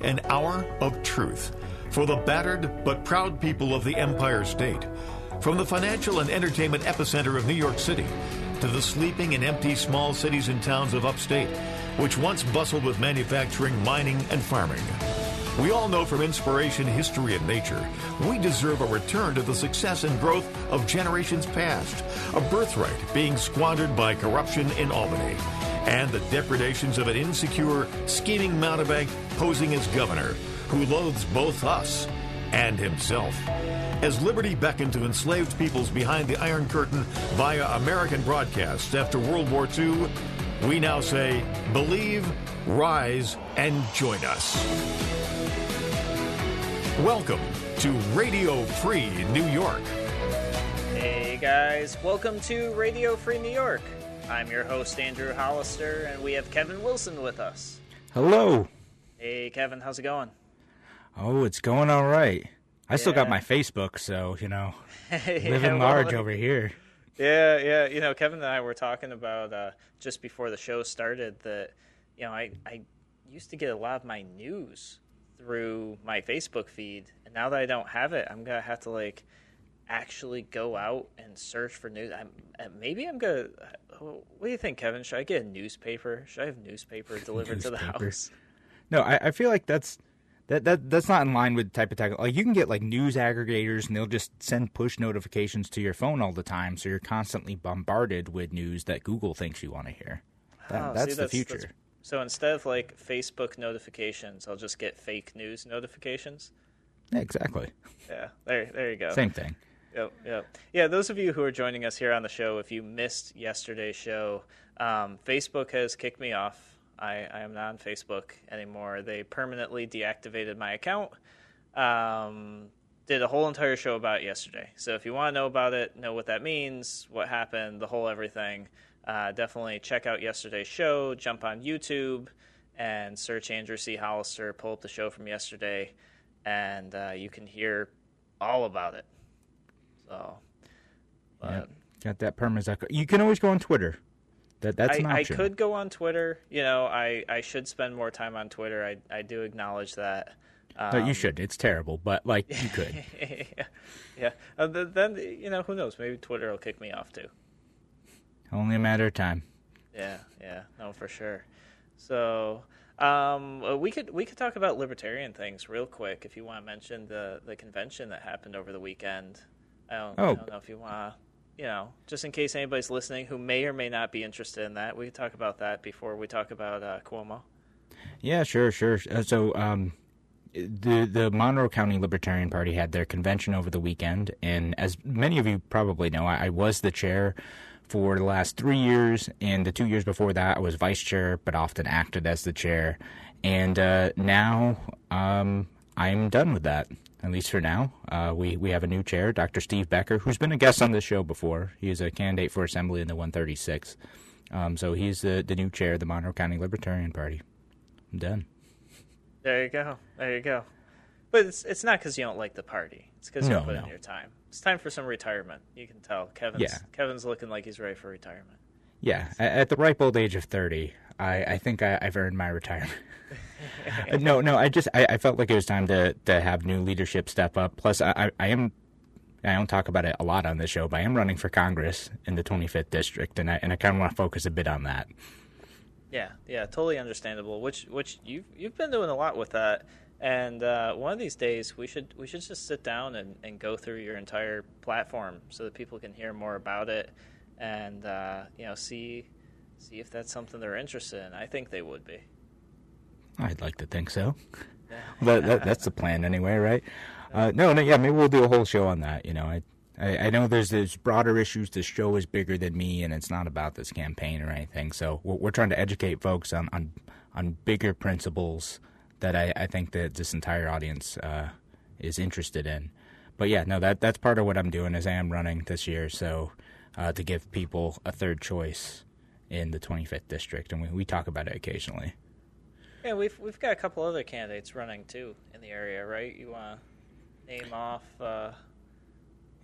an hour of truth for the battered but proud people of the Empire State. From the financial and entertainment epicenter of New York City to the sleeping and empty small cities and towns of upstate, which once bustled with manufacturing, mining, and farming. We all know from inspiration, history, and nature, we deserve a return to the success and growth of generations past, a birthright being squandered by corruption in Albany, and the depredations of an insecure, scheming mountebank posing as governor, who loathes both us and himself. As liberty beckoned to enslaved peoples behind the Iron Curtain via American broadcasts after World War II, we now say, believe, rise, and join us. Welcome to Radio Free New York. Hey guys, welcome to Radio Free New York. I'm your host, Andrew Hollister, and we have Kevin Wilson with us. Hello. Hey Kevin, how's it going? Oh, it's going all right. I still got my Facebook, so, you know, Yeah, living well, large over here. Yeah, yeah. You know, Kevin and I were talking about uh, just before the show started that, you know, I, I used to get a lot of my news through my Facebook feed. And now that I don't have it, I'm going to have to, like, actually go out and search for news. I'm, uh, maybe I'm going to. What do you think, Kevin? Should I get a newspaper? Should I have newspaper delivered to the house? No, I, I feel like that's that, that that's not in line with the type of tech. Like you can get like news aggregators, and they'll just send push notifications to your phone all the time, so you're constantly bombarded with news that Google thinks you want to hear. That, Oh, that's see, the future. So instead of like Facebook notifications, I'll just get fake news notifications. Yeah, exactly. Yeah, there, there you go. Same thing. Yep, yep. Yeah, those of you who are joining us here on the show, if you missed yesterday's show, um, Facebook has kicked me off. I, I am not on Facebook anymore. They permanently deactivated my account. Um, did a whole entire show about yesterday. So if you want to know about it, know what that means, what happened, the whole everything, uh, definitely check out yesterday's show. Jump on YouTube and search Andrew C. Hollister. Pull up the show from yesterday, and uh, you can hear all about it. So, Yeah. Got that perma. You can always go on Twitter. That that's I, an I could go on Twitter. You know, I, I should spend more time on Twitter. I, I do acknowledge that. Um, No, you should. It's terrible, but like you could. yeah, yeah. Uh, then you know, who knows? Maybe Twitter will kick me off too. Only a matter of time. Yeah, yeah, no, for sure. So, um, uh, we could we could talk about libertarian things real quick if you want to mention the the convention that happened over the weekend. I don't, I Oh. don't know if you want to, you know, just in case anybody's listening who may or may not be interested in that, we could talk about that before we talk about uh, Cuomo. Yeah, sure, sure. Uh, so, um, the the Monroe County Libertarian Party had their convention over the weekend, and as many of you probably know, I, I was the chair for the last three years, and the two years before that, I was vice chair, but often acted as the chair. And uh, now um, I'm done with that, at least for now. Uh, we we have a new chair, Dr. Steve Becker, who's been a guest on this show before. He is a candidate for assembly in the 136. Um, so he's the the new chair of the Monroe County Libertarian Party. I'm done. There you go. There you go. But it's it's not because you don't like the party. It's because you No, put in your time. It's time for some retirement. You can tell Kevin's Yeah. Kevin's looking like he's ready for retirement. Yeah, at the ripe old age of thirty, I, I think I, I've earned my retirement. Uh, no, no, I just I, I felt like it was time to, to have new leadership step up. Plus, I, I, am I don't talk about it a lot on this show, but I am running for Congress in the 25th district, and I and I kind of want to focus a bit on that. Yeah, yeah, totally understandable. Which which you've you've been doing a lot with that. And uh, one of these days we should we should just sit down and, and go through your entire platform so that people can hear more about it and uh, you know see see if that's something they're interested in. I think they would be. I'd like to think so. that, that, that's the plan anyway, right? Uh, no, no, yeah, maybe we'll do a whole show on that. You know, I, I, I know there's there's broader issues. This show is bigger than me, and it's not about this campaign or anything. So we're, we're trying to educate folks on, on on bigger principles that I, I think that this entire audience uh, is interested in. But yeah, no, that that's part of what I'm doing is I am running this year, so uh, to give people a third choice in the 25th district, and we, we talk about it occasionally. Yeah, we've we've got a couple other candidates running too in the area, right? You want to name off? Uh,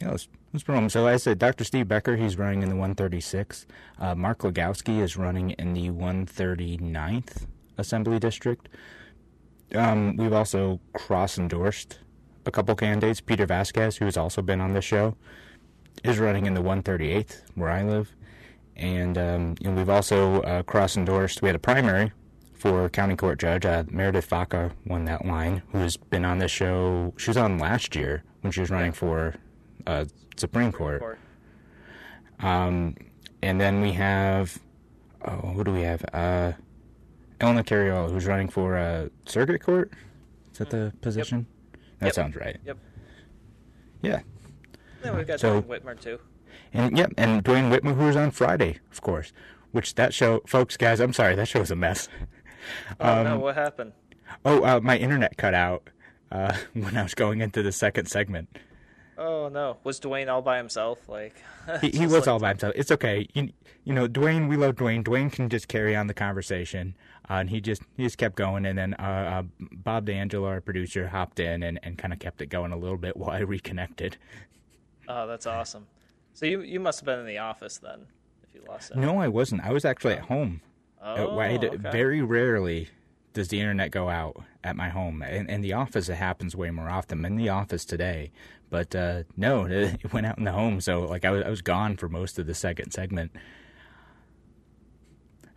Yeah, let's, let's put him. So I said Dr. Steve Becker, he's running in the 136. Uh, Mark Legowski is running in the 139th Assembly District. um, we've also cross endorsed a couple candidates. Peter Vasquez, who has also been on this show, is running in the 138th, where I live. And, um, and we've also uh, cross endorsed, we had a primary for county court judge. Uh, Meredith Vacca won that line, who has been on this show. She was on last year when she was running for uh, Supreme Court. Court. Um, and then we have, oh, who do we have? Uh, Eleanor Terriol, who's running for uh, Circuit Court. Is that the position? That Yep. sounds right. Yep. Yeah. Then we've got So- Dwayne Whitmer too. And yep, and Dwayne Whitmer, who was on Friday, of course. Which that show, folks, guys, I'm sorry, that show was a mess. Oh Um, no, what happened? Oh, uh, my internet cut out uh, when I was going into the second segment. Oh no, was Dwayne all by himself? Like He, he was like- all by himself. It's okay. You, you know, Dwayne, we love Dwayne. Dwayne can just carry on the conversation. Uh, and he just he just kept going. And then uh, uh, Bob D'Angelo, our producer, hopped in and, and kind of kept it going a little bit while I reconnected. Oh, that's awesome. So you you must have been in the office then, if you lost it. No, I wasn't. I was actually at home. Oh, Uh, I okay. Very rarely does the internet go out at my home. In, in the office, it happens way more often. I'm in the office today, but uh, no, it went out in the home. So like I was, I was gone for most of the second segment.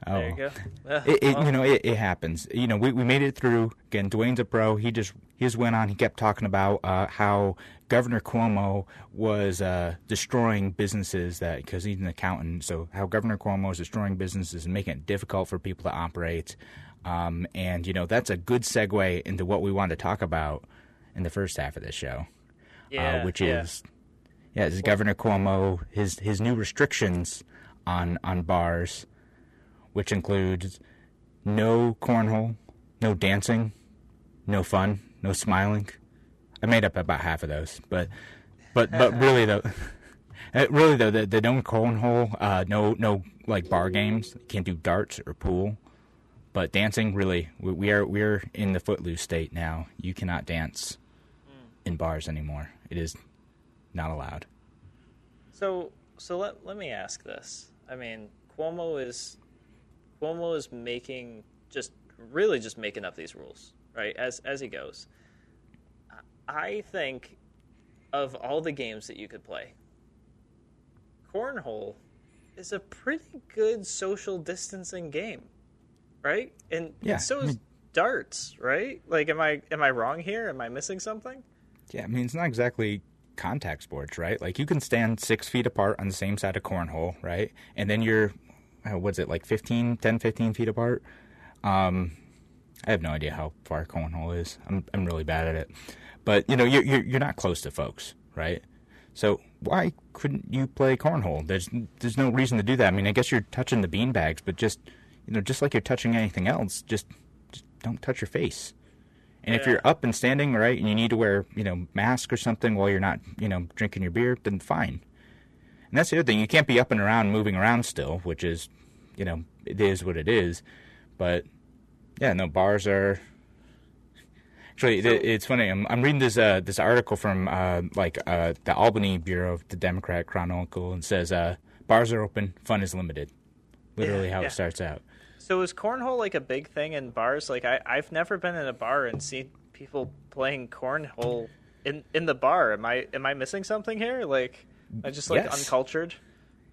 Oh. There you go. It, it, you know, it, it happens. You know, we, we made it through. Again, Dwayne's a pro. He just he just went on. He kept talking about uh, how Governor Cuomo was uh, destroying businesses that because he's an accountant. So how Governor Cuomo is destroying businesses and making it difficult for people to operate. Um, and you know, that's a good segue into what we wanted to talk about in the first half of this show, yeah, uh, which yeah. is yeah, is Governor Cuomo his his new restrictions on on bars, which includes no cornhole, no dancing, no fun, no smiling. I made up about half of those, but but but really though, uh, really though the the no cornhole, uh, no no like bar games, You can't do darts or pool. But dancing, really, we, we are we're in the footloose state now. You cannot dance in bars anymore. It is not allowed. So so let let me ask this. I mean, Cuomo is Cuomo is making just really just making up these rules, right? As as he goes. I think of all the games that you could play, cornhole is a pretty good social distancing game, right? And, Yeah, and so I is mean- darts, right? Like, am I am I wrong here? Am I missing something? Yeah, I mean it's not exactly contact sports, right? Like you can stand six feet apart on the same side of cornhole, right? And then you're, uh, what's it like 15, 10, 15 feet apart? Um, I have no idea how far cornhole is. I'm I'm really bad at it, but you know you're you're, you're not close to folks, right? So why couldn't you play cornhole? There's there's no reason to do that. I mean, I guess you're touching the bean bags, but just you know, just like you're touching anything else, just just don't touch your face. And if you're up and standing, right, and you need to wear, you know, mask or something while you're not, you know, drinking your beer, then fine. And that's the other thing. You can't be up and around, moving around still, which is, you know, it is what it is. But yeah, no bars are. Actually, it, it's funny. I'm, I'm reading this uh, this article from uh, like uh, the Albany Bureau of the Democrat Chronicle, and says uh, bars are open, fun is limited. Literally, Yeah, how yeah. it starts out. So is cornhole like a big thing in bars? Like I, I've never been in a bar and seen people playing cornhole in in the bar. Am I am I missing something here? Like I just like Yes. uncultured.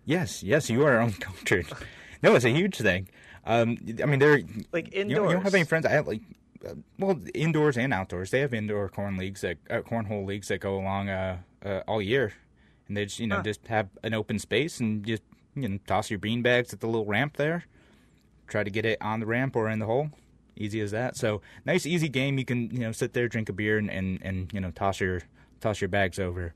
Yes, yes, you are uncultured. no, it's a huge thing. Um, I mean, there. Like You indoors. don't, you don't have any friends. I have like, uh, well, indoors and outdoors. They have indoor corn leagues that uh, cornhole leagues that go along uh, uh, all year, and they just you know Huh. just have an open space and just you know toss your bean bags at the little ramp there. Try to get it on the ramp or in the hole. Easy as that. So nice, easy game. You can you know sit there, drink a beer, and and, and you know toss your toss your bags over.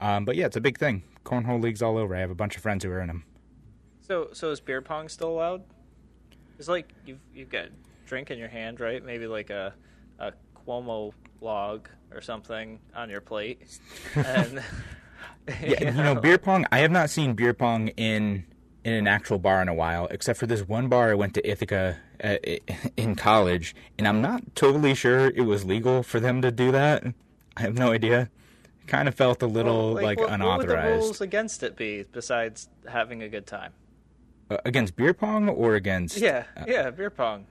Um, but yeah, it's a big thing. Cornhole leagues all over. I have a bunch of friends who are in them. So so is beer pong still allowed? It's like you've you've got drink in your hand, right? Maybe like a a Cuomo log or something on your plate, and Yeah, you know, beer pong. I have not seen beer pong in in an actual bar in a while, except for this one bar I went to Ithaca uh, in college, and I'm not totally sure it was legal for them to do that. I have no idea. Kind of felt a little Well, like, what, What would the unauthorized rules against it be besides having a good time? Uh, against beer pong or against Yeah, yeah, beer pong.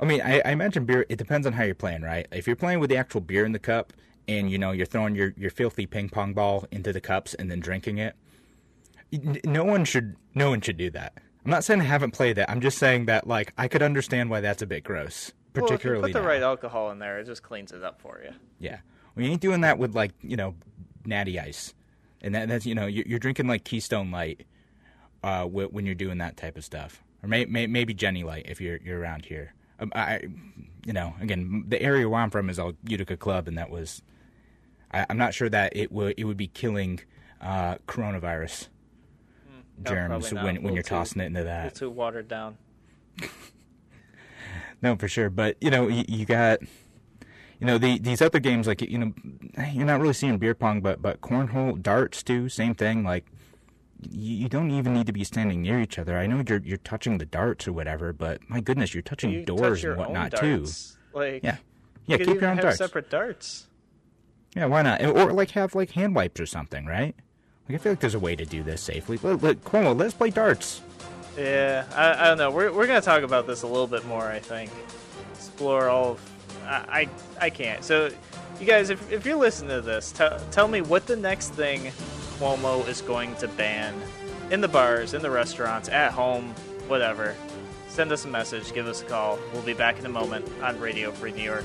I mean, I, I imagine beer. It depends on how you're playing, right? If you're playing with the actual beer in the cup, and you know you're throwing your, your filthy ping pong ball into the cups and then drinking it, no one should no one should do that. I'm not saying I haven't played that. I'm just saying that like I could understand why that's a bit gross, particularly well, if you put the now. right alcohol in there, it just cleans it up for you. Yeah, well, you ain't doing that with like you know, natty ice, and that, that's you know you're, you're drinking like Keystone Light uh, when you're doing that type of stuff, or may, may, maybe Genny Light if you're you're around here. Um, I, you know, again, the area where I'm from is all Utica Club, and that was. I, I'm not sure that it would it would be killing uh, coronavirus No, germs not. when when you're too- tossing it into that. too watered down. No, for sure. But you know, you, you got, you know, the these other games like you know, you're not really seeing beer pong, but but cornhole, darts too, same thing. Like, you, you don't even need to be standing near each other. I know you're you're touching the darts or whatever, but my goodness, you're touching You touch doors your and whatnot too. Like, Yeah, yeah. could Keep your own have darts. separate darts. Yeah, why not? Or like have like hand wipes or something, right? Like I feel like there's a way to do this safely. Let, let, Cuomo, let's play darts. Yeah, I, I don't know. We're, we're gonna talk about this a little bit more. I think explore all. Of, I, I I can't. So, you guys, if, if you're listening to this, tell tell me what the next thing Cuomo is going to ban in the bars, in the restaurants, at home, whatever. Send us a message. Give us a call. We'll be back in a moment on Radio Free New York.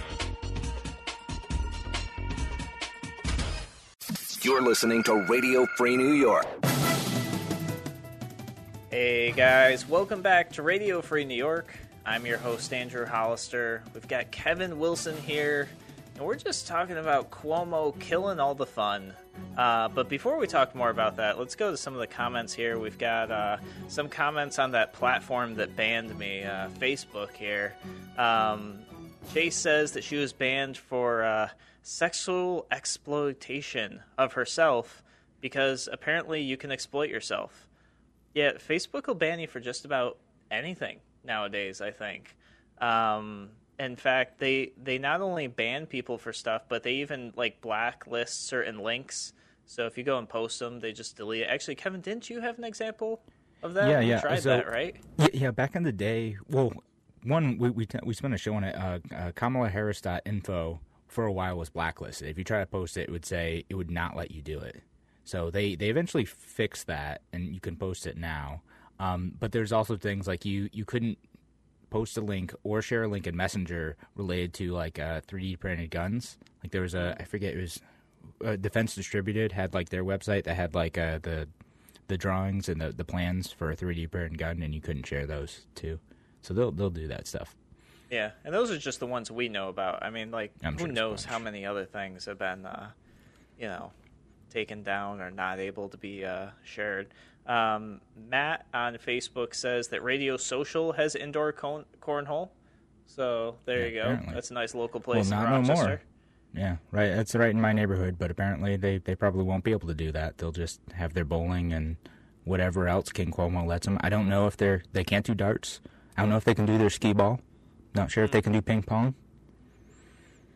You're listening to Radio Free New York. Hey guys, welcome back to Radio Free New York. I'm your host, Andrew Hollister. We've got Kevin Wilson here, and we're just talking about Cuomo killing all the fun. Uh, but before we talk more about that, let's go to some of the comments here. We've got uh, some comments on that platform that banned me, uh, Facebook here. Um, Chase says that she was banned for uh, sexual exploitation of herself because apparently you can exploit yourself. Yeah, Facebook will ban you for just about anything nowadays. I think. Um, in fact, they they not only ban people for stuff, but they even like blacklist certain links. So if you go and post them, they just delete it. Actually, Kevin, didn't you have an example of that? Yeah, You yeah. tried So- that, right? Yeah, yeah. Back in the day, well, one we we, we spent a show on it. Uh, uh, KamalaHarris.info for a while was blacklisted. If you try to post it, it would say it would not let you do it. So they they eventually fixed that, and you can post it now. Um, but there's also things like you you couldn't post a link or share a link in Messenger related to like uh, 3D printed guns. Like there was a I forget it was uh, Defense Distributed had like their website that had like uh, the the drawings and the, the plans for a 3D printed gun, and you couldn't share those too. So they'll they'll do that stuff. Yeah, and those are just the ones we know about. I mean, like, I'm who sure knows how many other things have been, uh, you know, taken down or not able to be uh, shared. Um, Matt on Facebook says that Radio Social has indoor con- cornhole. So there Yeah, you go. apparently. That's a nice local place well, in not no more. Yeah, right. That's right in my neighborhood, but apparently they, they probably won't be able to do that. They'll just have their bowling and whatever else King Cuomo lets them. I don't know if they're they can't do darts. I don't know if they can do their skee ball. Not sure if they can do ping pong.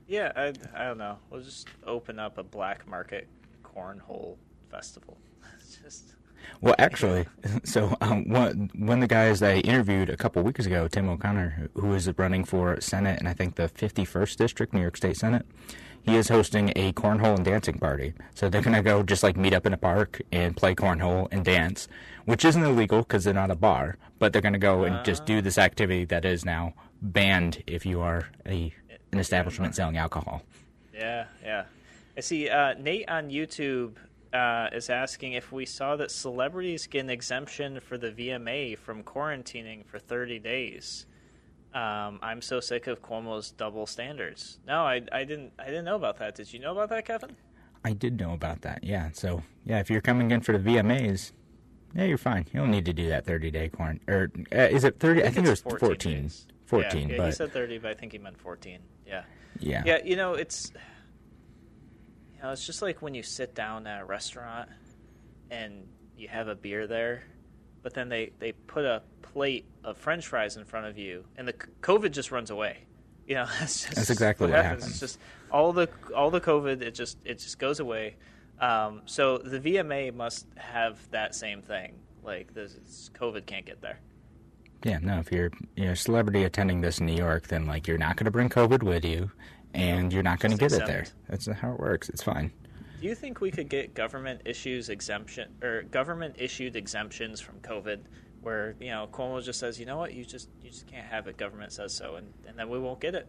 Yeah, I, I don't know. We'll just open up a black market cornhole festival. It's just Well, actually, so um, one, one of the guys I interviewed a couple weeks ago, Tim O'Connor, who is running for Senate and I think the 51st District, New York State Senate, he is hosting a cornhole and dancing party. So they're going to go just like meet up in a park and play cornhole and dance, which isn't illegal because they're not a bar, but they're going to go and just do this activity that is now banned if you are a an establishment selling alcohol. Yeah, yeah. I see uh, Nate on YouTube uh, is asking if we saw that celebrities get an exemption for the VMA from quarantining for 30 days. Um, I'm so sick of Cuomo's double standards. No, I, I didn't. I didn't know about that. Did you know about that, Kevin? I did know about that. Yeah. So yeah, if you're coming in for the VMAs, yeah, you're fine. You don't need to do that 30 day quarantine. Or uh, is it 30? I think, it was 14. 14. Days. 14 Yeah, yeah but he said 30, but I think he meant 14. Yeah. yeah. Yeah, you know, it's you know, it's just like when you sit down at a restaurant and you have a beer there, but then they they put a plate of French fries in front of you, and the COVID just runs away. You know, that's just That's exactly what happens. It's just all the all the COVID, it just it just goes away. Um, so the VMA must have that same thing. Like this COVID can't get there. Yeah, no, if you're you know, a celebrity attending this in New York, then like you're not going to bring COVID with you, and you're not going to get Just it there. That's how it works. It's fine. Do you think we could get government issues exemption or government issued exemptions from COVID, where you know Cuomo just says, you know what, you just you just can't have it. Government says so, and, and then we won't get it.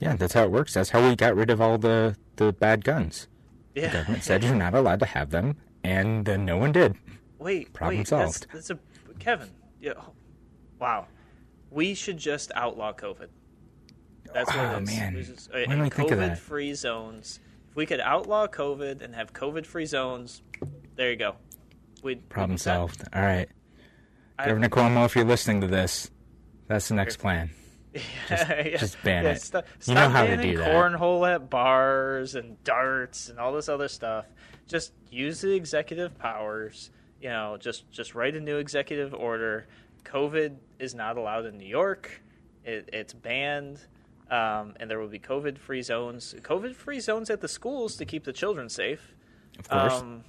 Yeah, that's how it works. That's how we got rid of all the the bad guns. The Yeah. government said you're not allowed to have them, and then no one did. Wait, Problem wait, solved. That's, that's a Kevin. Yeah, wow. We should just outlaw COVID. That's what Oh, it is. man. Just- uh, Why didn't we think of that? COVID-free zones. If we could outlaw COVID and have COVID-free zones, there you go. We'd Problem solved. All right, I- Governor Cuomo, if you're listening to this, that's the next plan. Yeah, just ban it. Stop, You know how to do that. cornhole at bars and darts and all this other stuff. Just use the executive powers. You know, just just write a new executive order. COVID is not allowed in New York. It, it's banned, um, and there will be COVID-free zones. COVID-free zones at the schools to keep the children safe. Of course. Um,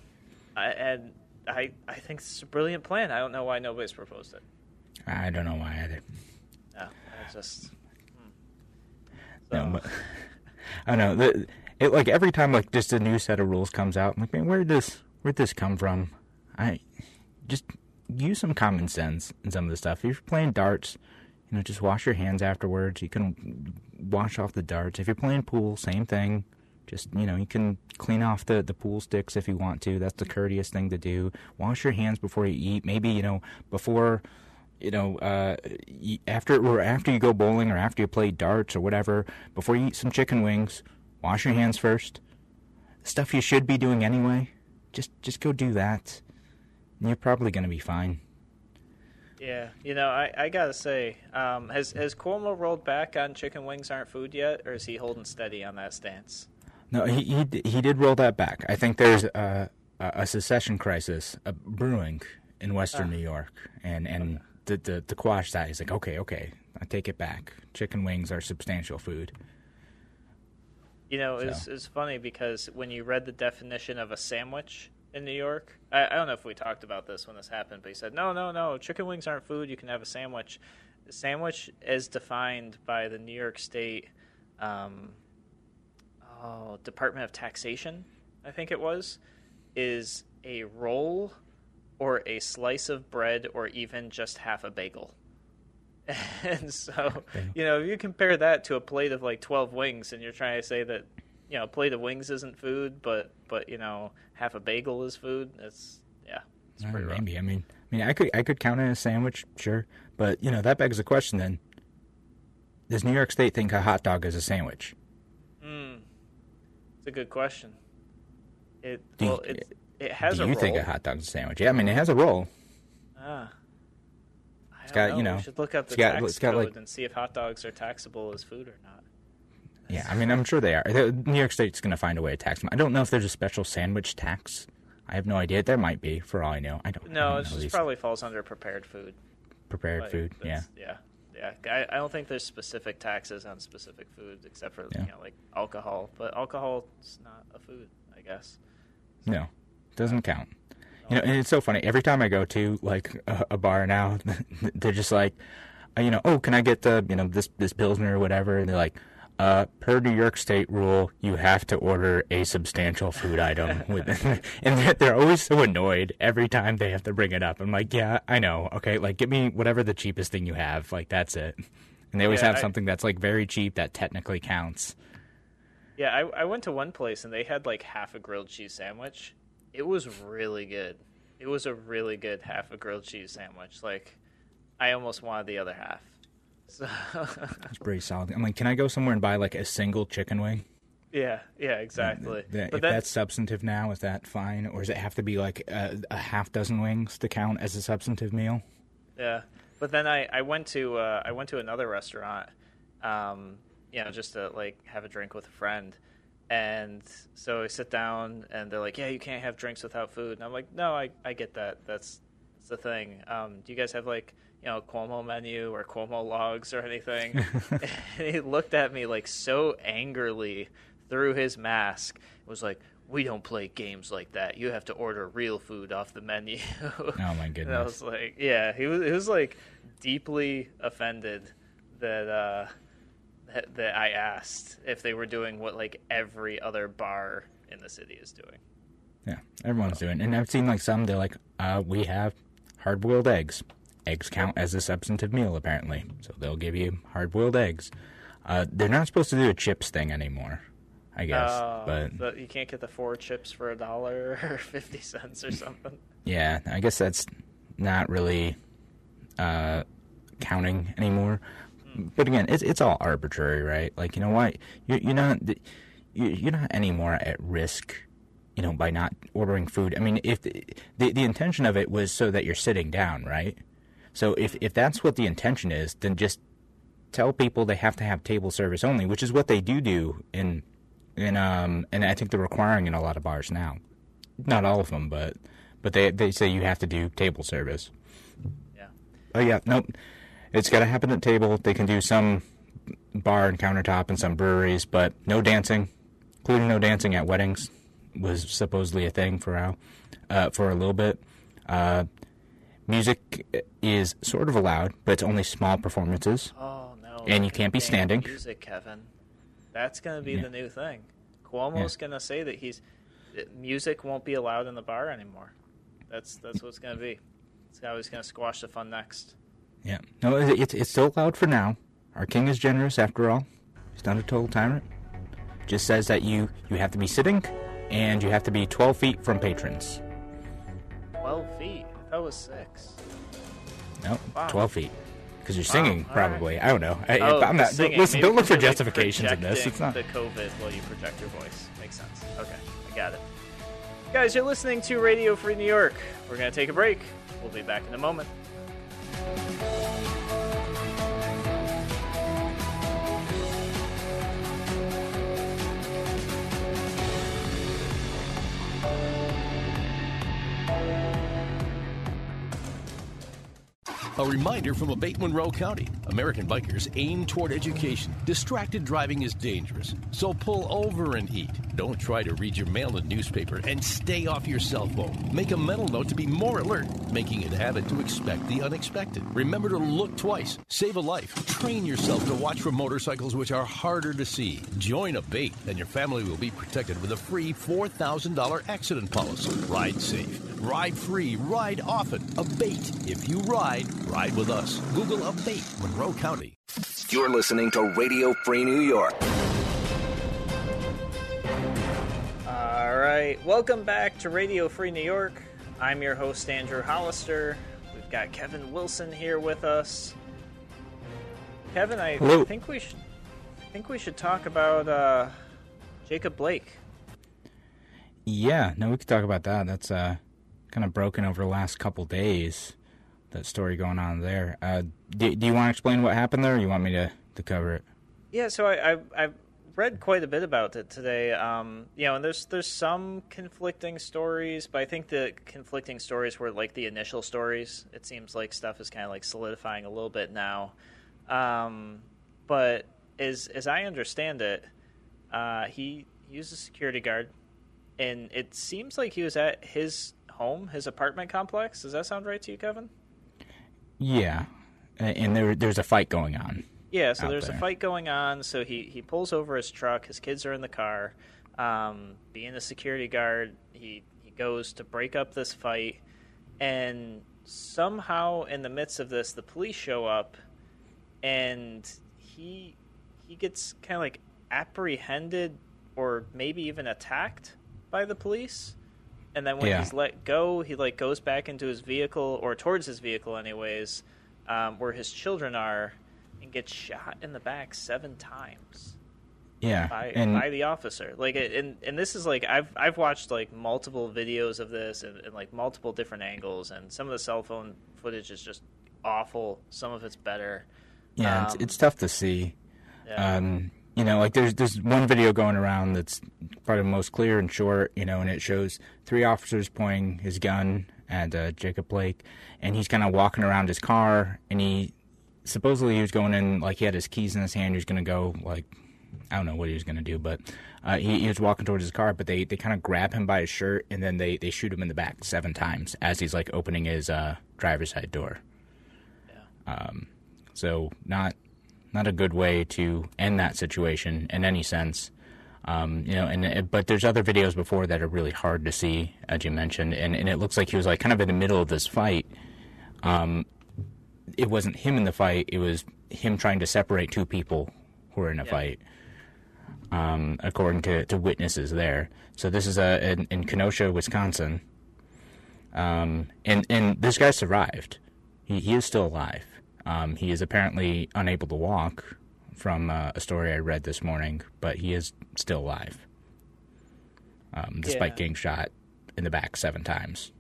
I, and I I think it's a brilliant plan. I don't know why nobody's proposed it. I don't know why either. No, I just. hmm. No, but I don't know. The, it like every time like just a new set of rules comes out, I'm like, man, where did this where'd this come from? I just use some common sense in some of the stuff. If you're playing darts, you know, just wash your hands afterwards. You can wash off the darts. If you're playing pool, same thing. Just you know, you can clean off the, the pool sticks if you want to. That's the courteous thing to do. Wash your hands before you eat. Maybe you know before you know, uh, after or after you go bowling or after you play darts or whatever, before you eat some chicken wings, wash your hands first. Stuff you should be doing anyway. Just just go do that. You're probably gonna be fine. Yeah, you know, I, I gotta say, um, has has Cuomo rolled back on chicken wings aren't food yet, or is he holding steady on that stance? No, he he he did roll that back. I think there's a a, a secession crisis uh, brewing in Western New York, and and the, the to quash that, he's like, okay, okay, I take it back. Chicken wings are substantial food. You know, it's So. it's funny because when you read the definition of a sandwich in New York, I, I don't know if we talked about this when this happened, but he said, no, no, no, chicken wings aren't food. You can have a sandwich. The sandwich, is defined by the New York State um, oh, Department of Taxation, I think it was, is a roll or a slice of bread or even just half a bagel. And so, you know, if you compare that to a plate of like 12 wings and you're trying to say that, you know, a plate of wings isn't food, but, but you know, half a bagel is food, it's, yeah, it's Uh, pretty rough. I mean, I mean, I could I could count it as a sandwich, sure, but you know that begs the question. Then, does New York State think a hot dog is a sandwich? Hmm, it's a good question. It, Do you- well, it, it has Do a you roll. think a hot dog's a sandwich? Yeah, I mean, it has a roll. Ah. I don't got, know. you know, we should look up it's the got- tax it's got, code like- and see if hot dogs are taxable as food or not. Yeah, I mean, I'm sure they are. New York State's going to find a way to tax them. I don't know if there's a special sandwich tax. I have no idea. There might be, for all I know. I don't. I No, don't it know just these probably falls under prepared food. prepared Like, food. Yeah, yeah, yeah. I, I don't think there's specific taxes on specific foods except for Yeah. you know like alcohol, but alcohol's not a food, I guess. no, doesn't count. You know, and it's so funny. Every time I go to like a, a bar now, they're just like, uh, you know, oh, can I get the you know this this pilsner or whatever? And they're like, uh, per New York State rule, you have to order a substantial food item. With, and they're, they're always so annoyed every time they have to bring it up. I'm like, yeah, I know. Okay, like give me whatever the cheapest thing you have. Like that's it. And they always Yeah, have I- something that's like very cheap that technically counts. Yeah, I, I went to one place and they had like half a grilled cheese sandwich. It was really good. It was a really good half a grilled cheese sandwich. Like, I almost wanted the other half. So, It's pretty solid. I'm like, can I go somewhere and buy like a single chicken wing? yeah, yeah, exactly. That- but if then, that's substantive now, is that fine, or does it have to be like a, a half dozen wings to count as a substantive meal? Yeah, but then I, I went to uh, I went to another restaurant, um, you know, just to like have a drink with a friend, and so I sit down and they're like, "Yeah, you can't have drinks without food," and I'm like, "No, I, I get that. That's that's the thing. Um, do you guys have like you know Cuomo menu or Cuomo logs or anything?" and he looked at me like so angrily through his mask. It was like. We don't play games like that. You have to order real food off the menu. Oh my And I was like, yeah, he was he was like deeply offended that uh that, that I asked if they were doing what like every other bar in the city is doing. Yeah, everyone's doing. And I've seen like some. They're like, uh, we have hard boiled eggs. Eggs count as a substantive meal apparently, so they'll give you hard boiled eggs. Uh, they're not supposed to do a chips thing anymore, I guess. Uh, but you can't get the four chips for a dollar or fifty cents or something. Yeah, I guess that's not really uh, counting anymore. But again, it's it's all arbitrary, right? Like you know what, you're, you're not you- you're not any more at risk, you know, by not ordering food. I mean, if the, the the intention of it was so that you're sitting down, right? So if if that's what the intention is, then just tell people they have to have table service only, which is what they do do in in um and I think they're requiring in a lot of bars now. Not all of them, but but they they say you have to do table service. Yeah. Oh yeah, nope. It's got to happen at table. They can do some bar and countertop and some breweries, but no dancing, including no dancing at weddings, was supposedly a thing for a uh, for a little bit. Uh, music is sort of allowed, but it's only small performances. Oh no. And you can't be standing. Music, Kevin. That's gonna be Yeah. the new thing. Cuomo's gonna say that he's music won't be allowed in the bar anymore. That's that's what's gonna be. It's how he's gonna squash the fun next. Yeah, no, it- it's it's still allowed for now. Our king is generous, after all. He's not a total tyrant. Just says that you you have to be sitting, and you have to be twelve feet from patrons. Twelve feet. That was six. No, Wow. twelve feet. Because you're singing, all probably. I don't know. I, Oh, I'm not. singing. Listen, Maybe don't look for you're, like, justifications in this. It's not. the COVID while you project your voice. Makes sense. Okay, I got it. Guys, you're listening to Radio Free New York. We're gonna take a break. We'll be back in a moment. A reminder from Abate Monroe County. American bikers aim toward education. Distracted driving is dangerous, so pull over and eat. Don't try to read your mail and newspaper and stay off your cell phone. Make a mental note to be more alert, making it a habit to expect the unexpected. Remember to look twice, save a life, train yourself to watch for motorcycles which are harder to see. Join Abate, and your family will be protected with a free $4,000 accident policy. Ride safe, ride free, ride often. Abate. If you ride, ride with us. Google Abate Monroe County. You're listening to Radio Free New York. Right, welcome back to Radio Free New York. I'm your host Andrew Hollister. We've got Kevin Wilson here with us. Kevin, I Hello. think we should I think we should talk about uh, Jacob Blake. Yeah, no, we could talk about that. That's uh, kind of broken over the last couple days. That story going on there. Uh, do, do you want to explain what happened there, or you want me to, to cover it? Yeah, so I, I I've read quite a bit about it today. Um, you know, and there's there's some conflicting stories, but I think the conflicting stories were like the initial stories. It seems like stuff is kind of like solidifying a little bit now. Um, but as as I understand it, uh, he he was a security guard, and it seems like he was at his home, his apartment complex. Does that sound right to you, Kevin? Yeah, and there there's a fight going on. Yeah, so there's there. a fight going on. So he he pulls over his truck. His kids are in the car. Um, being a security guard, he he goes to break up this fight, and somehow in the midst of this, the police show up, and he he gets kind of like apprehended or maybe even attacked by the police and then when yeah. he's let go, he like goes back into his vehicle or towards his vehicle, anyways, um, where his children are, and gets shot in the back seven times. Yeah, by, and... by the officer. Like, and and this is like I've I've watched like multiple videos of this and, and like multiple different angles, and some of the cell phone footage is just awful. Some of it's better. Yeah, um, it's, it's tough to see. Yeah. Um, you know, like there's there's one video going around that's probably the most clear and short, you know, and it shows three officers pointing his gun at uh, Jacob Blake, and he's kind of walking around his car, and he supposedly he was going in like he had his keys in his hand, he was going to go like I don't know what he was going to do, but uh, he, he was walking towards his car, but they, they kind of grab him by his shirt and then they, they shoot him in the back seven times as he's like opening his uh, driver's side door. Yeah. Um, so not not a good way to end that situation in any sense. Um, you know, and but there's other videos before that are really hard to see, as you mentioned, and, and it looks like he was like kind of in the middle of this fight. Um, it wasn't him in the fight; it was him trying to separate two people who were in a yeah. fight, um, according to, to witnesses there. So this is a in, in Kenosha, Wisconsin, um, and and this guy survived. He he is still alive. Um, he is apparently unable to walk from uh, a story I read this morning, but he is still alive, um, despite yeah. getting shot in the back seven times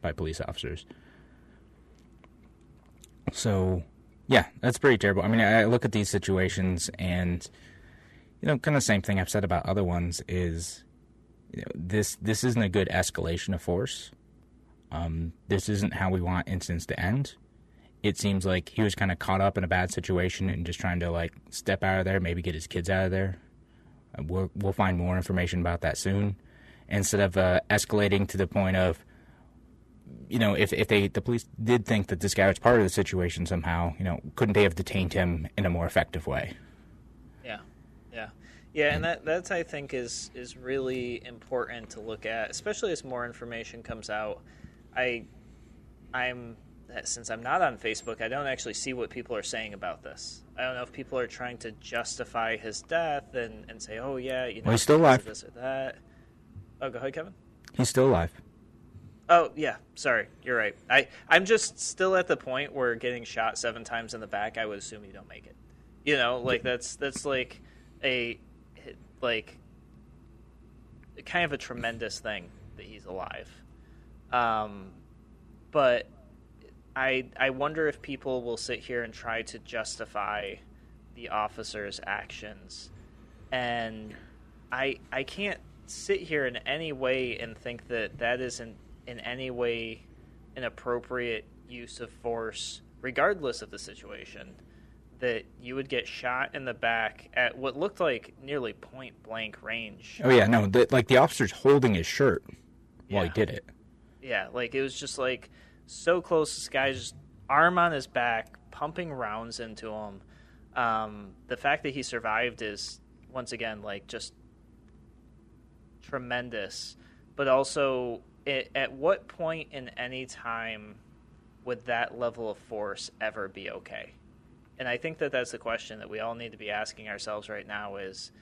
by police officers. So, yeah, that's pretty terrible. I mean, I look at these situations and, you know, kind of the same thing I've said about other ones is you know, this this isn't a good escalation of force. Um, this isn't how we want incidents to end it seems like he was kind of caught up in a bad situation and just trying to like step out of there, maybe get his kids out of there. We'll we'll find more information about that soon, instead of uh, escalating to the point of, you know, if if they the police did think that this guy was part of the situation somehow, you know, couldn't they have detained him in a more effective way? Yeah, yeah, yeah, and that that's I think is is really important to look at, especially as more information comes out. I I'm that since I'm not on Facebook, I don't actually see what people are saying about this. I don't know if people are trying to justify his death and, and say, oh, yeah, you know, well, he's still alive. This or that. Oh, go ahead, Kevin. He's still alive. Oh yeah, sorry, you're right. I I'm just still at the point where getting shot seven times in the back, I would assume you don't make it. You know, like that's that's like a like kind of a tremendous thing that he's alive. Um, but I I wonder if people will sit here and try to justify the officer's actions, and I I can't sit here in any way and think that that isn't in any way an appropriate use of force, regardless of the situation. That you would get shot in the back at what looked like nearly point blank range. Oh yeah, no, the, like the officer's holding his shirt while yeah. he did it. Yeah, like it was just like so close. This guy's arm on his back, pumping rounds into him. Um, the fact that he survived is once again like just tremendous. But also, it, at what point in any time would that level of force ever be okay? And I think that that's the question that we all need to be asking ourselves right now: is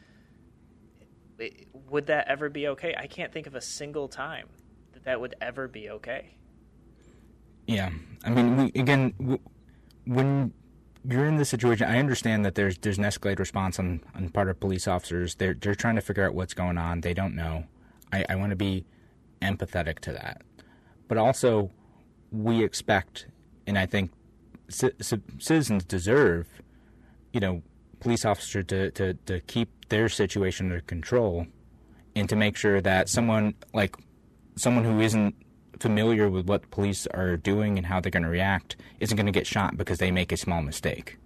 would that ever be okay? I can't think of a single time that that would ever be okay. Yeah, I mean, we, again, when you're in this situation, I understand that there's there's an escalated response on, on part of police officers. They're they're trying to figure out what's going on. They don't know. I, I want to be empathetic to that, but also we expect, and I think c- c- citizens deserve, you know, police officer to, to to keep their situation under control, and to make sure that someone like someone who isn't familiar with what police are doing and how they're going to react isn't going to get shot because they make a small mistake.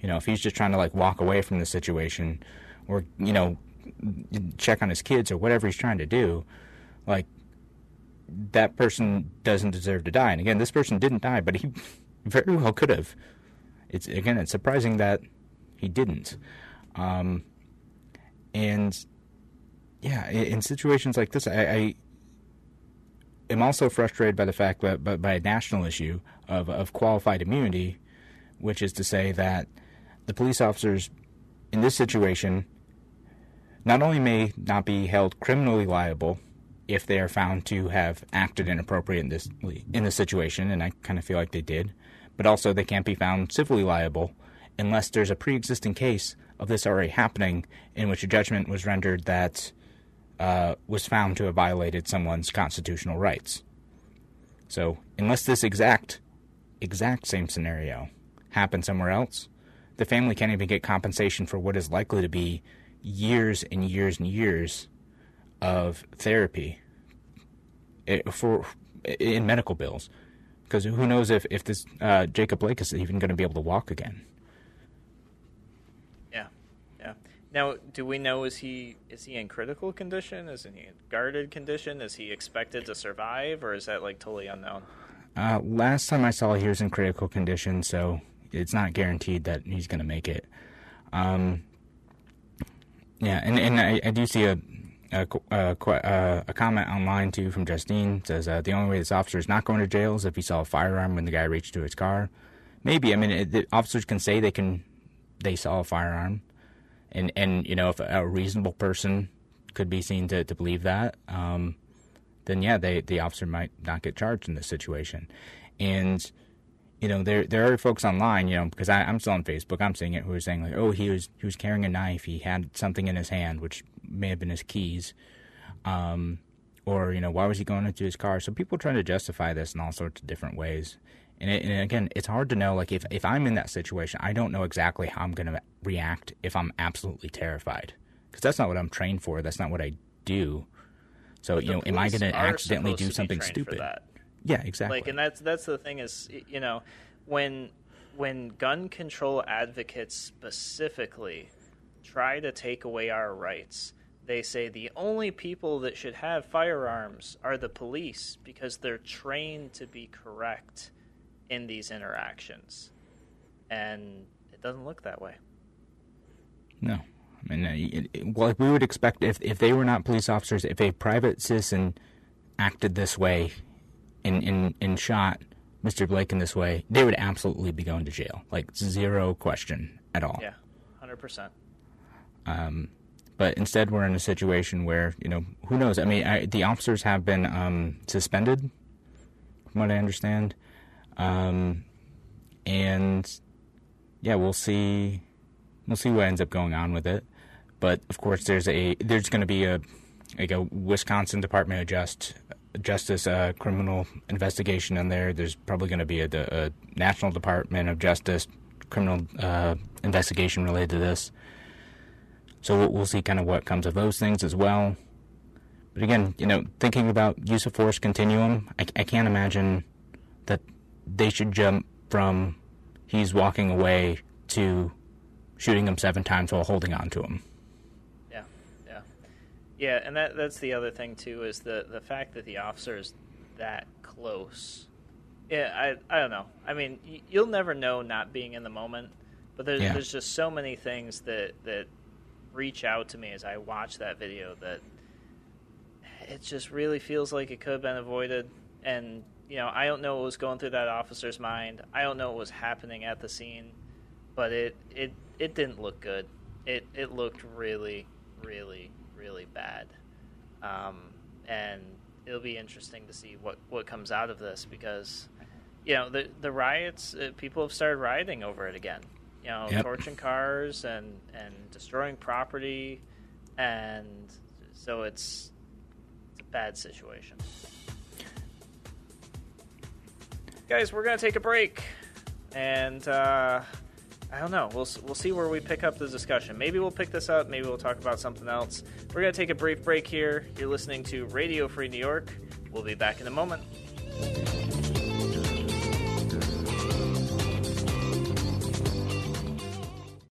You know, if he's just trying to like walk away from the situation or, you know, check on his kids or whatever he's trying to do, like that person doesn't deserve to die. And again, this person didn't die, but he very well could have. It's again, it's surprising that he didn't. Um, and yeah, in, in, situations like this, I, I, am also frustrated by the fact that by, by a national issue of of qualified immunity, which is to say that the police officers in this situation not only may not be held criminally liable if they are found to have acted inappropriately in this situation, and I kind of feel like they did, but also they can't be found civilly liable unless there's a pre-existing case of this already happening in which a judgment was rendered that uh, was found to have violated someone's constitutional rights. So, unless this exact exact same scenario happened somewhere else, the family can't even get compensation for what is likely to be years and years and years of therapy for in medical bills because who knows if if this uh, Jacob Blake is even going to be able to walk again. Yeah, yeah. Now, do we know is he is he in critical condition? Is he in guarded condition? Is he expected to survive, or is that like totally unknown? Uh, last time I saw, he was in critical condition, so it's not guaranteed that he's going to make it. Um, yeah, and and I, I do see a a, a, a, comment online too from Justine. Says uh, the only way this officer is not going to jail is if he saw a firearm when the guy reached to his car. Maybe I mean it, the officers can say they can they saw a firearm, and and you know if a reasonable person could be seen to, to believe that, um, then yeah, they the officer might not get charged in this situation, and you know, there there are folks online, you know, because I, am still on Facebook, I'm seeing it who are saying like, oh, he was he was carrying a knife, he had something in his hand, which may have been his keys, um, or you know, why was he going into his car? So people trying to justify this in all sorts of different ways, and, it, and again, it's hard to know. Like if if I'm in that situation, I don't know exactly how I'm going to react if I'm absolutely terrified, because that's not what I'm trained for. That's not what I do. So but you know, am I going to accidentally do something stupid? Yeah, exactly. Like, and that's that's the thing is, you know, when when gun control advocates specifically try to take away our rights, they say the only people that should have firearms are the police because they're trained to be correct in these interactions, and it doesn't look that way. No. I mean, it, it, well, we would expect if if they were not police officers, if a private citizen acted this way and, and, and shot Mr. Blake in this way, they would absolutely be going to jail. Like, zero question at all. Yeah, 100%. Um, but instead, we're in a situation where, you know, who knows? I mean, I, the officers have been um, suspended, from what I understand. Um, and, yeah, we'll see. We'll see what ends up going on with it. But of course, there's a there's going to be a like a Wisconsin Department of Just Justice uh, criminal investigation in there. There's probably going to be a, a, National Department of Justice criminal uh, investigation related to this. So we'll, see kind of what comes of those things as well. But again, you know, thinking about use of force continuum, I, I can't imagine that they should jump from he's walking away to shooting him seven times while holding on to him. Yeah, and that that's the other thing too is the the fact that the officer is that close. Yeah, I I don't know. I mean, you'll never know not being in the moment, but there's yeah. there's just so many things that that reach out to me as I watch that video that it just really feels like it could have been avoided. And you know, I don't know what was going through that officer's mind. I don't know what was happening at the scene, but it it it didn't look good. It it looked really really really bad. Um, and it'll be interesting to see what, what comes out of this because, you know, the the riots, uh, people have started rioting over it again. You know, yep. torching cars and, and destroying property, and so it's it's a bad situation. Guys, we're gonna take a break, and uh, I don't know. We'll we'll see where we pick up the discussion. Maybe we'll pick this up. Maybe we'll talk about something else. We're gonna take a brief break here. You're listening to Radio Free New York. We'll be back in a moment.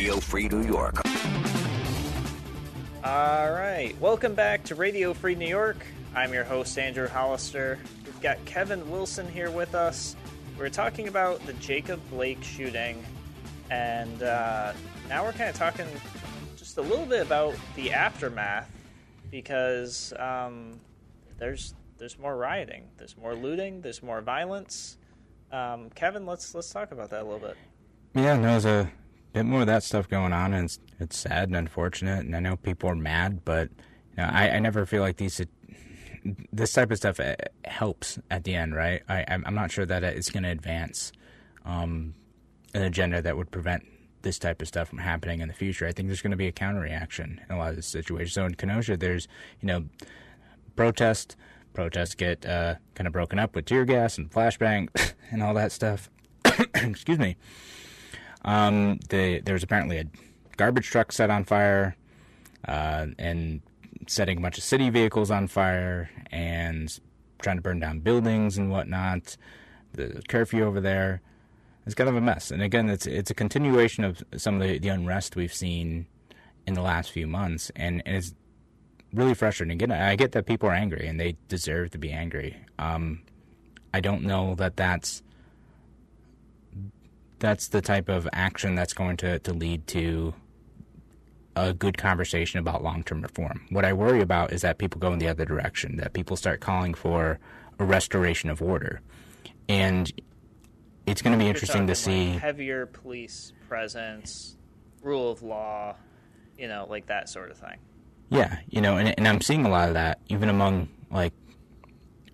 Radio Free New York. All right, welcome back to Radio Free New York. I'm your host, Andrew Hollister. We've got Kevin Wilson here with us. We're talking about the Jacob Blake shooting, and uh, now we're kind of talking just a little bit about the aftermath because um, there's there's more rioting, there's more looting, there's more violence. Um, Kevin, let's let's talk about that a little bit. Yeah, no, there's a bit more of that stuff going on, and it's, it's sad and unfortunate. And I know people are mad, but you know, I, I never feel like these this type of stuff uh, helps at the end, right? I, I'm not sure that it's going to advance um, an agenda that would prevent this type of stuff from happening in the future. I think there's going to be a counter reaction in a lot of this situation. So in Kenosha, there's you know protest. Protests get uh, kind of broken up with tear gas and flashbang and all that stuff. Excuse me. Um, apparently a garbage truck set on fire, uh, and setting a bunch of city vehicles on fire and trying to burn down buildings and whatnot. The curfew over there is kind of a mess. And again, it's it's a continuation of some of the, the unrest we've seen in the last few months, and, and it's really frustrating. Again, I get that people are angry and they deserve to be angry. Um, I don't know that that's that's the type of action that's going to, to lead to a good conversation about long term reform. What I worry about is that people go in the other direction, that people start calling for a restoration of order. And it's going to be interesting to see. like, heavier police presence, rule of law, you know, like that sort of thing. Yeah, you know, and and I'm seeing a lot of that even among like,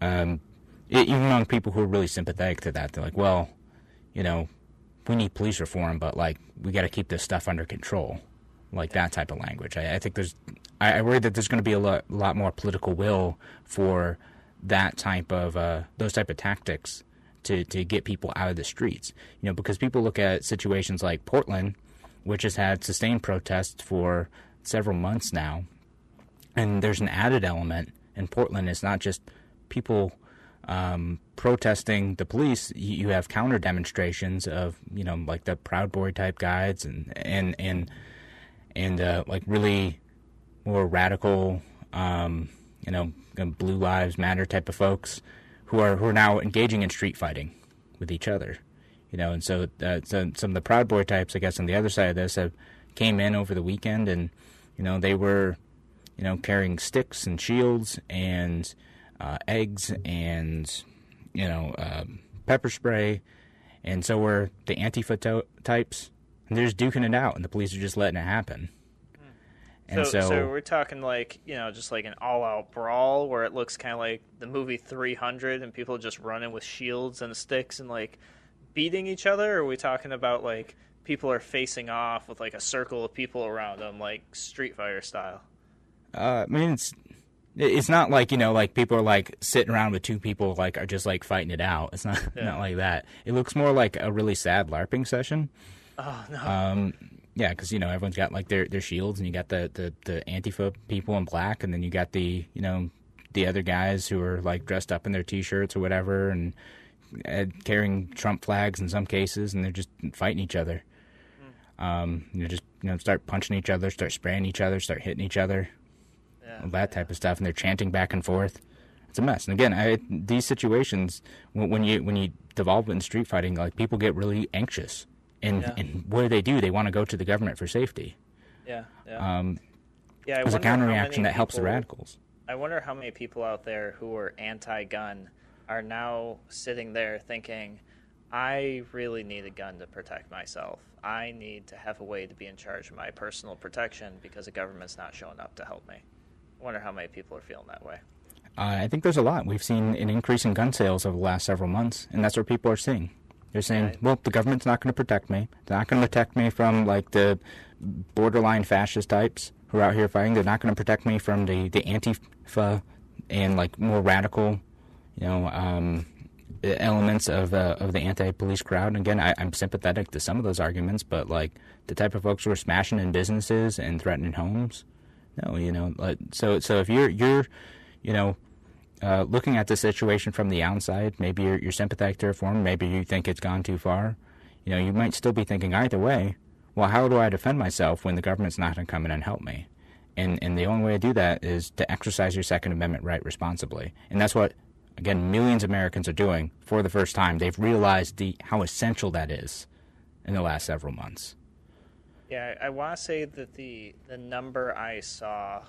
um, even among people who are really sympathetic to that. They're like, well, you know, we need police reform, but like we got to keep this stuff under control, like that type of language. I, I think there's, I, I worry that there's going to be a lot, lot more political will for that type of uh, those type of tactics to to get people out of the streets. You know, because people look at situations like Portland, which has had sustained protests for several months now, and there's an added element in Portland. It's not just people um, protesting the police. You, have counter demonstrations of you know like the Proud Boy type guides and and and and uh, like really more radical, um, you know, Blue Lives Matter type of folks who are who are now engaging in street fighting with each other. You know, and so, uh, so some of the Proud Boy types, I guess, on the other side of this, have came in over the weekend, and you know they were, you know, carrying sticks and shields and uh, eggs and you know um, pepper spray, and so were the Antifa to- types, and they're just duking it out, and the police are just letting it happen. And so, so, so we're talking like you know just like an all-out brawl where it looks kind of like the movie 300 and people just running with shields and sticks and like beating each other? Or are we talking about like people are facing off with like a circle of people around them like street fighter style? Uh, I mean, it's it's not like you know, like people are like sitting around with two people like are just like fighting it out. It's not not like that. It looks more like a really sad LARPing session. oh no Um, yeah, because you know everyone's got like their their shields, and you got the the the Antifa people in black, and then you got the you know the other guys who are like dressed up in their t-shirts or whatever, and uh, carrying Trump flags in some cases, and they're just fighting each other. Um, you know, just you know, start punching each other, start spraying each other, start hitting each other yeah. that type of stuff, and they're chanting back and forth. It's a mess. And again, I, these situations, when, when you when you devolve in street fighting, like people get really anxious. And Yeah. and what do they do? They want to go to the government for safety. Yeah, yeah. Um, yeah, I as a wonder how counter reaction that helps the radicals. I wonder how many people out there who are anti-gun are now sitting there thinking, "I really need a gun to protect myself. I need to have a way to be in charge of my personal protection because the government's not showing up to help me." Wonder how many people are feeling that way. Uh, I think there's a lot. We've seen an increase in gun sales over the last several months, and that's what people are seeing. They're saying, Right. "Well, the government's not going to protect me. They're not going to protect me from like the borderline fascist types who are out here fighting. They're not going to protect me from the the Antifa and like more radical, you know, um, elements of uh, of the anti-police crowd. And again, I, I'm sympathetic to some of those arguments, but like the type of folks who are smashing in businesses and threatening homes, no, you know, like, so so if you're you're, you know, uh, looking at the situation from the outside, maybe you're, you're sympathetic to reform, maybe you think it's gone too far. You know, you might still be thinking either way. Well, how do I defend myself when the government's not going to come in and help me? And and the only way to do that is to exercise your Second Amendment right responsibly, and that's what again millions of Americans are doing for the first time. They've realized the how essential that is in the last several months. Yeah, I, I want to say that the the number I saw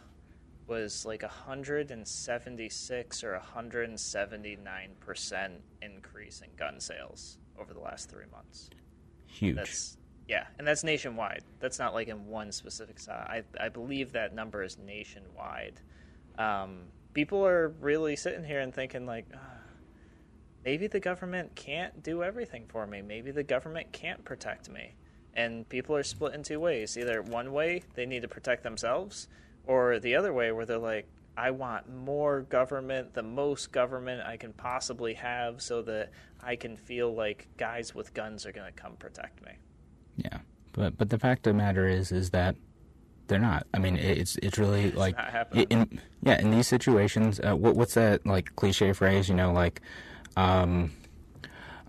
was like 176 or 179 percent increase in gun sales over the last three months. Huge. That's yeah, and that's nationwide. That's not like in one specific side. I I believe that number is nationwide. Um, people are really sitting here and thinking like, "Ah, maybe the government can't do everything for me. Maybe the government can't protect me. And people are split in two ways. Either one way they need to protect themselves, or the other way where they're like, I want more government, the most government I can possibly have, so that I can feel like guys with guns are going to come protect me. Yeah, but but the fact of the matter is is that they're not. I mean, it's it's really like not in yeah in these situations. Uh, what what's that like cliche phrase? You know, like um,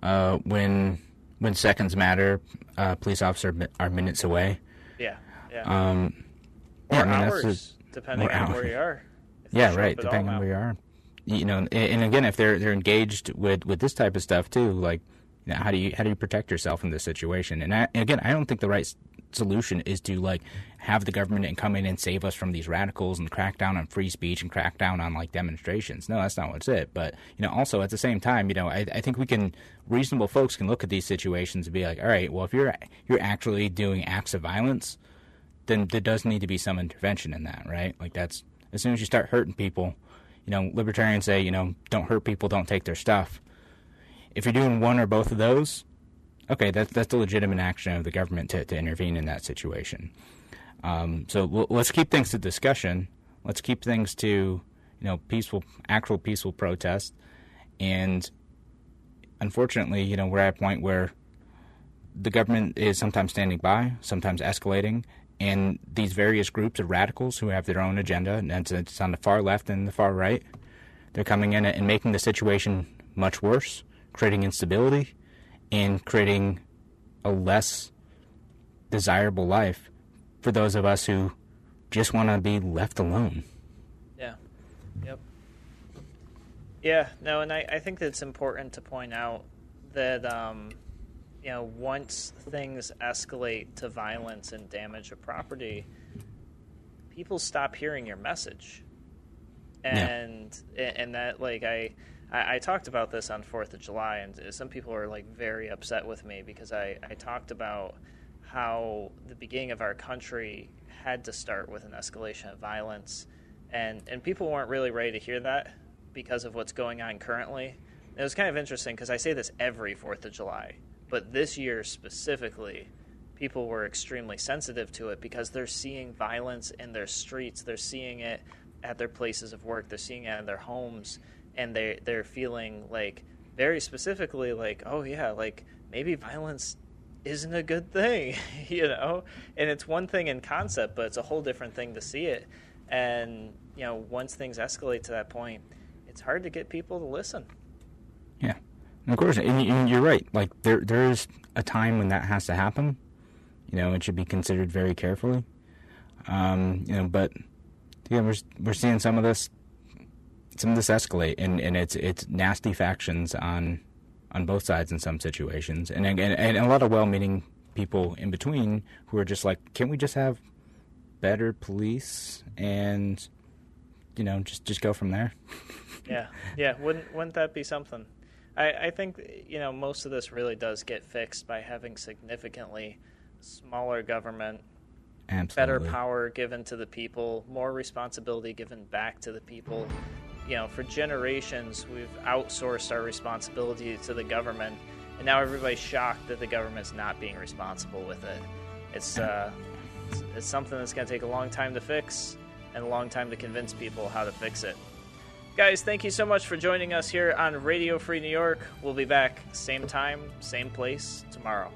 uh, when when seconds matter, uh, police officers are minutes away. Yeah, yeah. Um, or yeah, I mean, hours, the- depending on hours. where you are. Yeah, right. up at all Depending on where you are, you know, and, and again, if they're they're engaged with with this type of stuff too, like, you know, how do you how do you protect yourself in this situation? And, I, and again, I don't think the right solution is to like have the government and come in and save us from these radicals and crack down on free speech and crack down on like demonstrations. No, that's not what's it. But you know, also at the same time, you know, I, I think we can reasonable folks can look at these situations and be like, all right, well, if you're you're actually doing acts of violence, then there does need to be some intervention in that, right? Like that's as soon as you start hurting people, you know, libertarians say, you know, don't hurt people, don't take their stuff. If you're doing one or both of those, okay, that's that's a legitimate action of the government to, to intervene in that situation. Um, so let's keep things to discussion. Let's keep things to, you know, peaceful, actual peaceful protest. And unfortunately, you know, we're at a point where the government is sometimes standing by, sometimes escalating, and these various groups of radicals who have their own agenda, and it's on the far left and the far right, they're coming in and making the situation much worse, creating instability, and creating a less desirable life for those of us who just want to be left alone. Yeah. Yep. Yeah, no, and I, I think that it's important to point out that, um, you know, once things escalate to violence and damage of property, people stop hearing your message. And and that like I, I I talked about this on Fourth of July, and uh, some people are like very upset with me because I I talked about how the beginning of our country had to start with an escalation of violence, and and people weren't really ready to hear that because of what's going on currently. It was kind of interesting because I say this every Fourth of July, but this year specifically, people were extremely sensitive to it because they're seeing violence in their streets, they're seeing it at their places of work, they're seeing it in their homes, and they they're feeling like very specifically like, oh yeah, like maybe violence isn't a good thing, you know? And it's one thing in concept, but it's a whole different thing to see it. And, you know, once things escalate to that point, it's hard to get people to listen. Yeah, and of course, and, and you're right. Like there, there's a time when that has to happen. You know, it should be considered very carefully. Um, you know, but yeah, we're we're seeing some of this, some of this escalate, and, and it's it's nasty factions on on both sides in some situations, and again, and a lot of well-meaning people in between who are just like, can we just have better police and you know just just go from there? yeah, yeah. Wouldn't wouldn't that be something? I, I think you know most of this really does get fixed by having significantly smaller government, Absolutely. better power given to the people, more responsibility given back to the people. You know, for generations we've outsourced our responsibility to the government, and now everybody's shocked that the government's not being responsible with it. It's uh, it's, it's something that's going to take a long time to fix and a long time to convince people how to fix it. Guys, thank you so much for joining us here on Radio Free New York. We'll be back same time, same place tomorrow.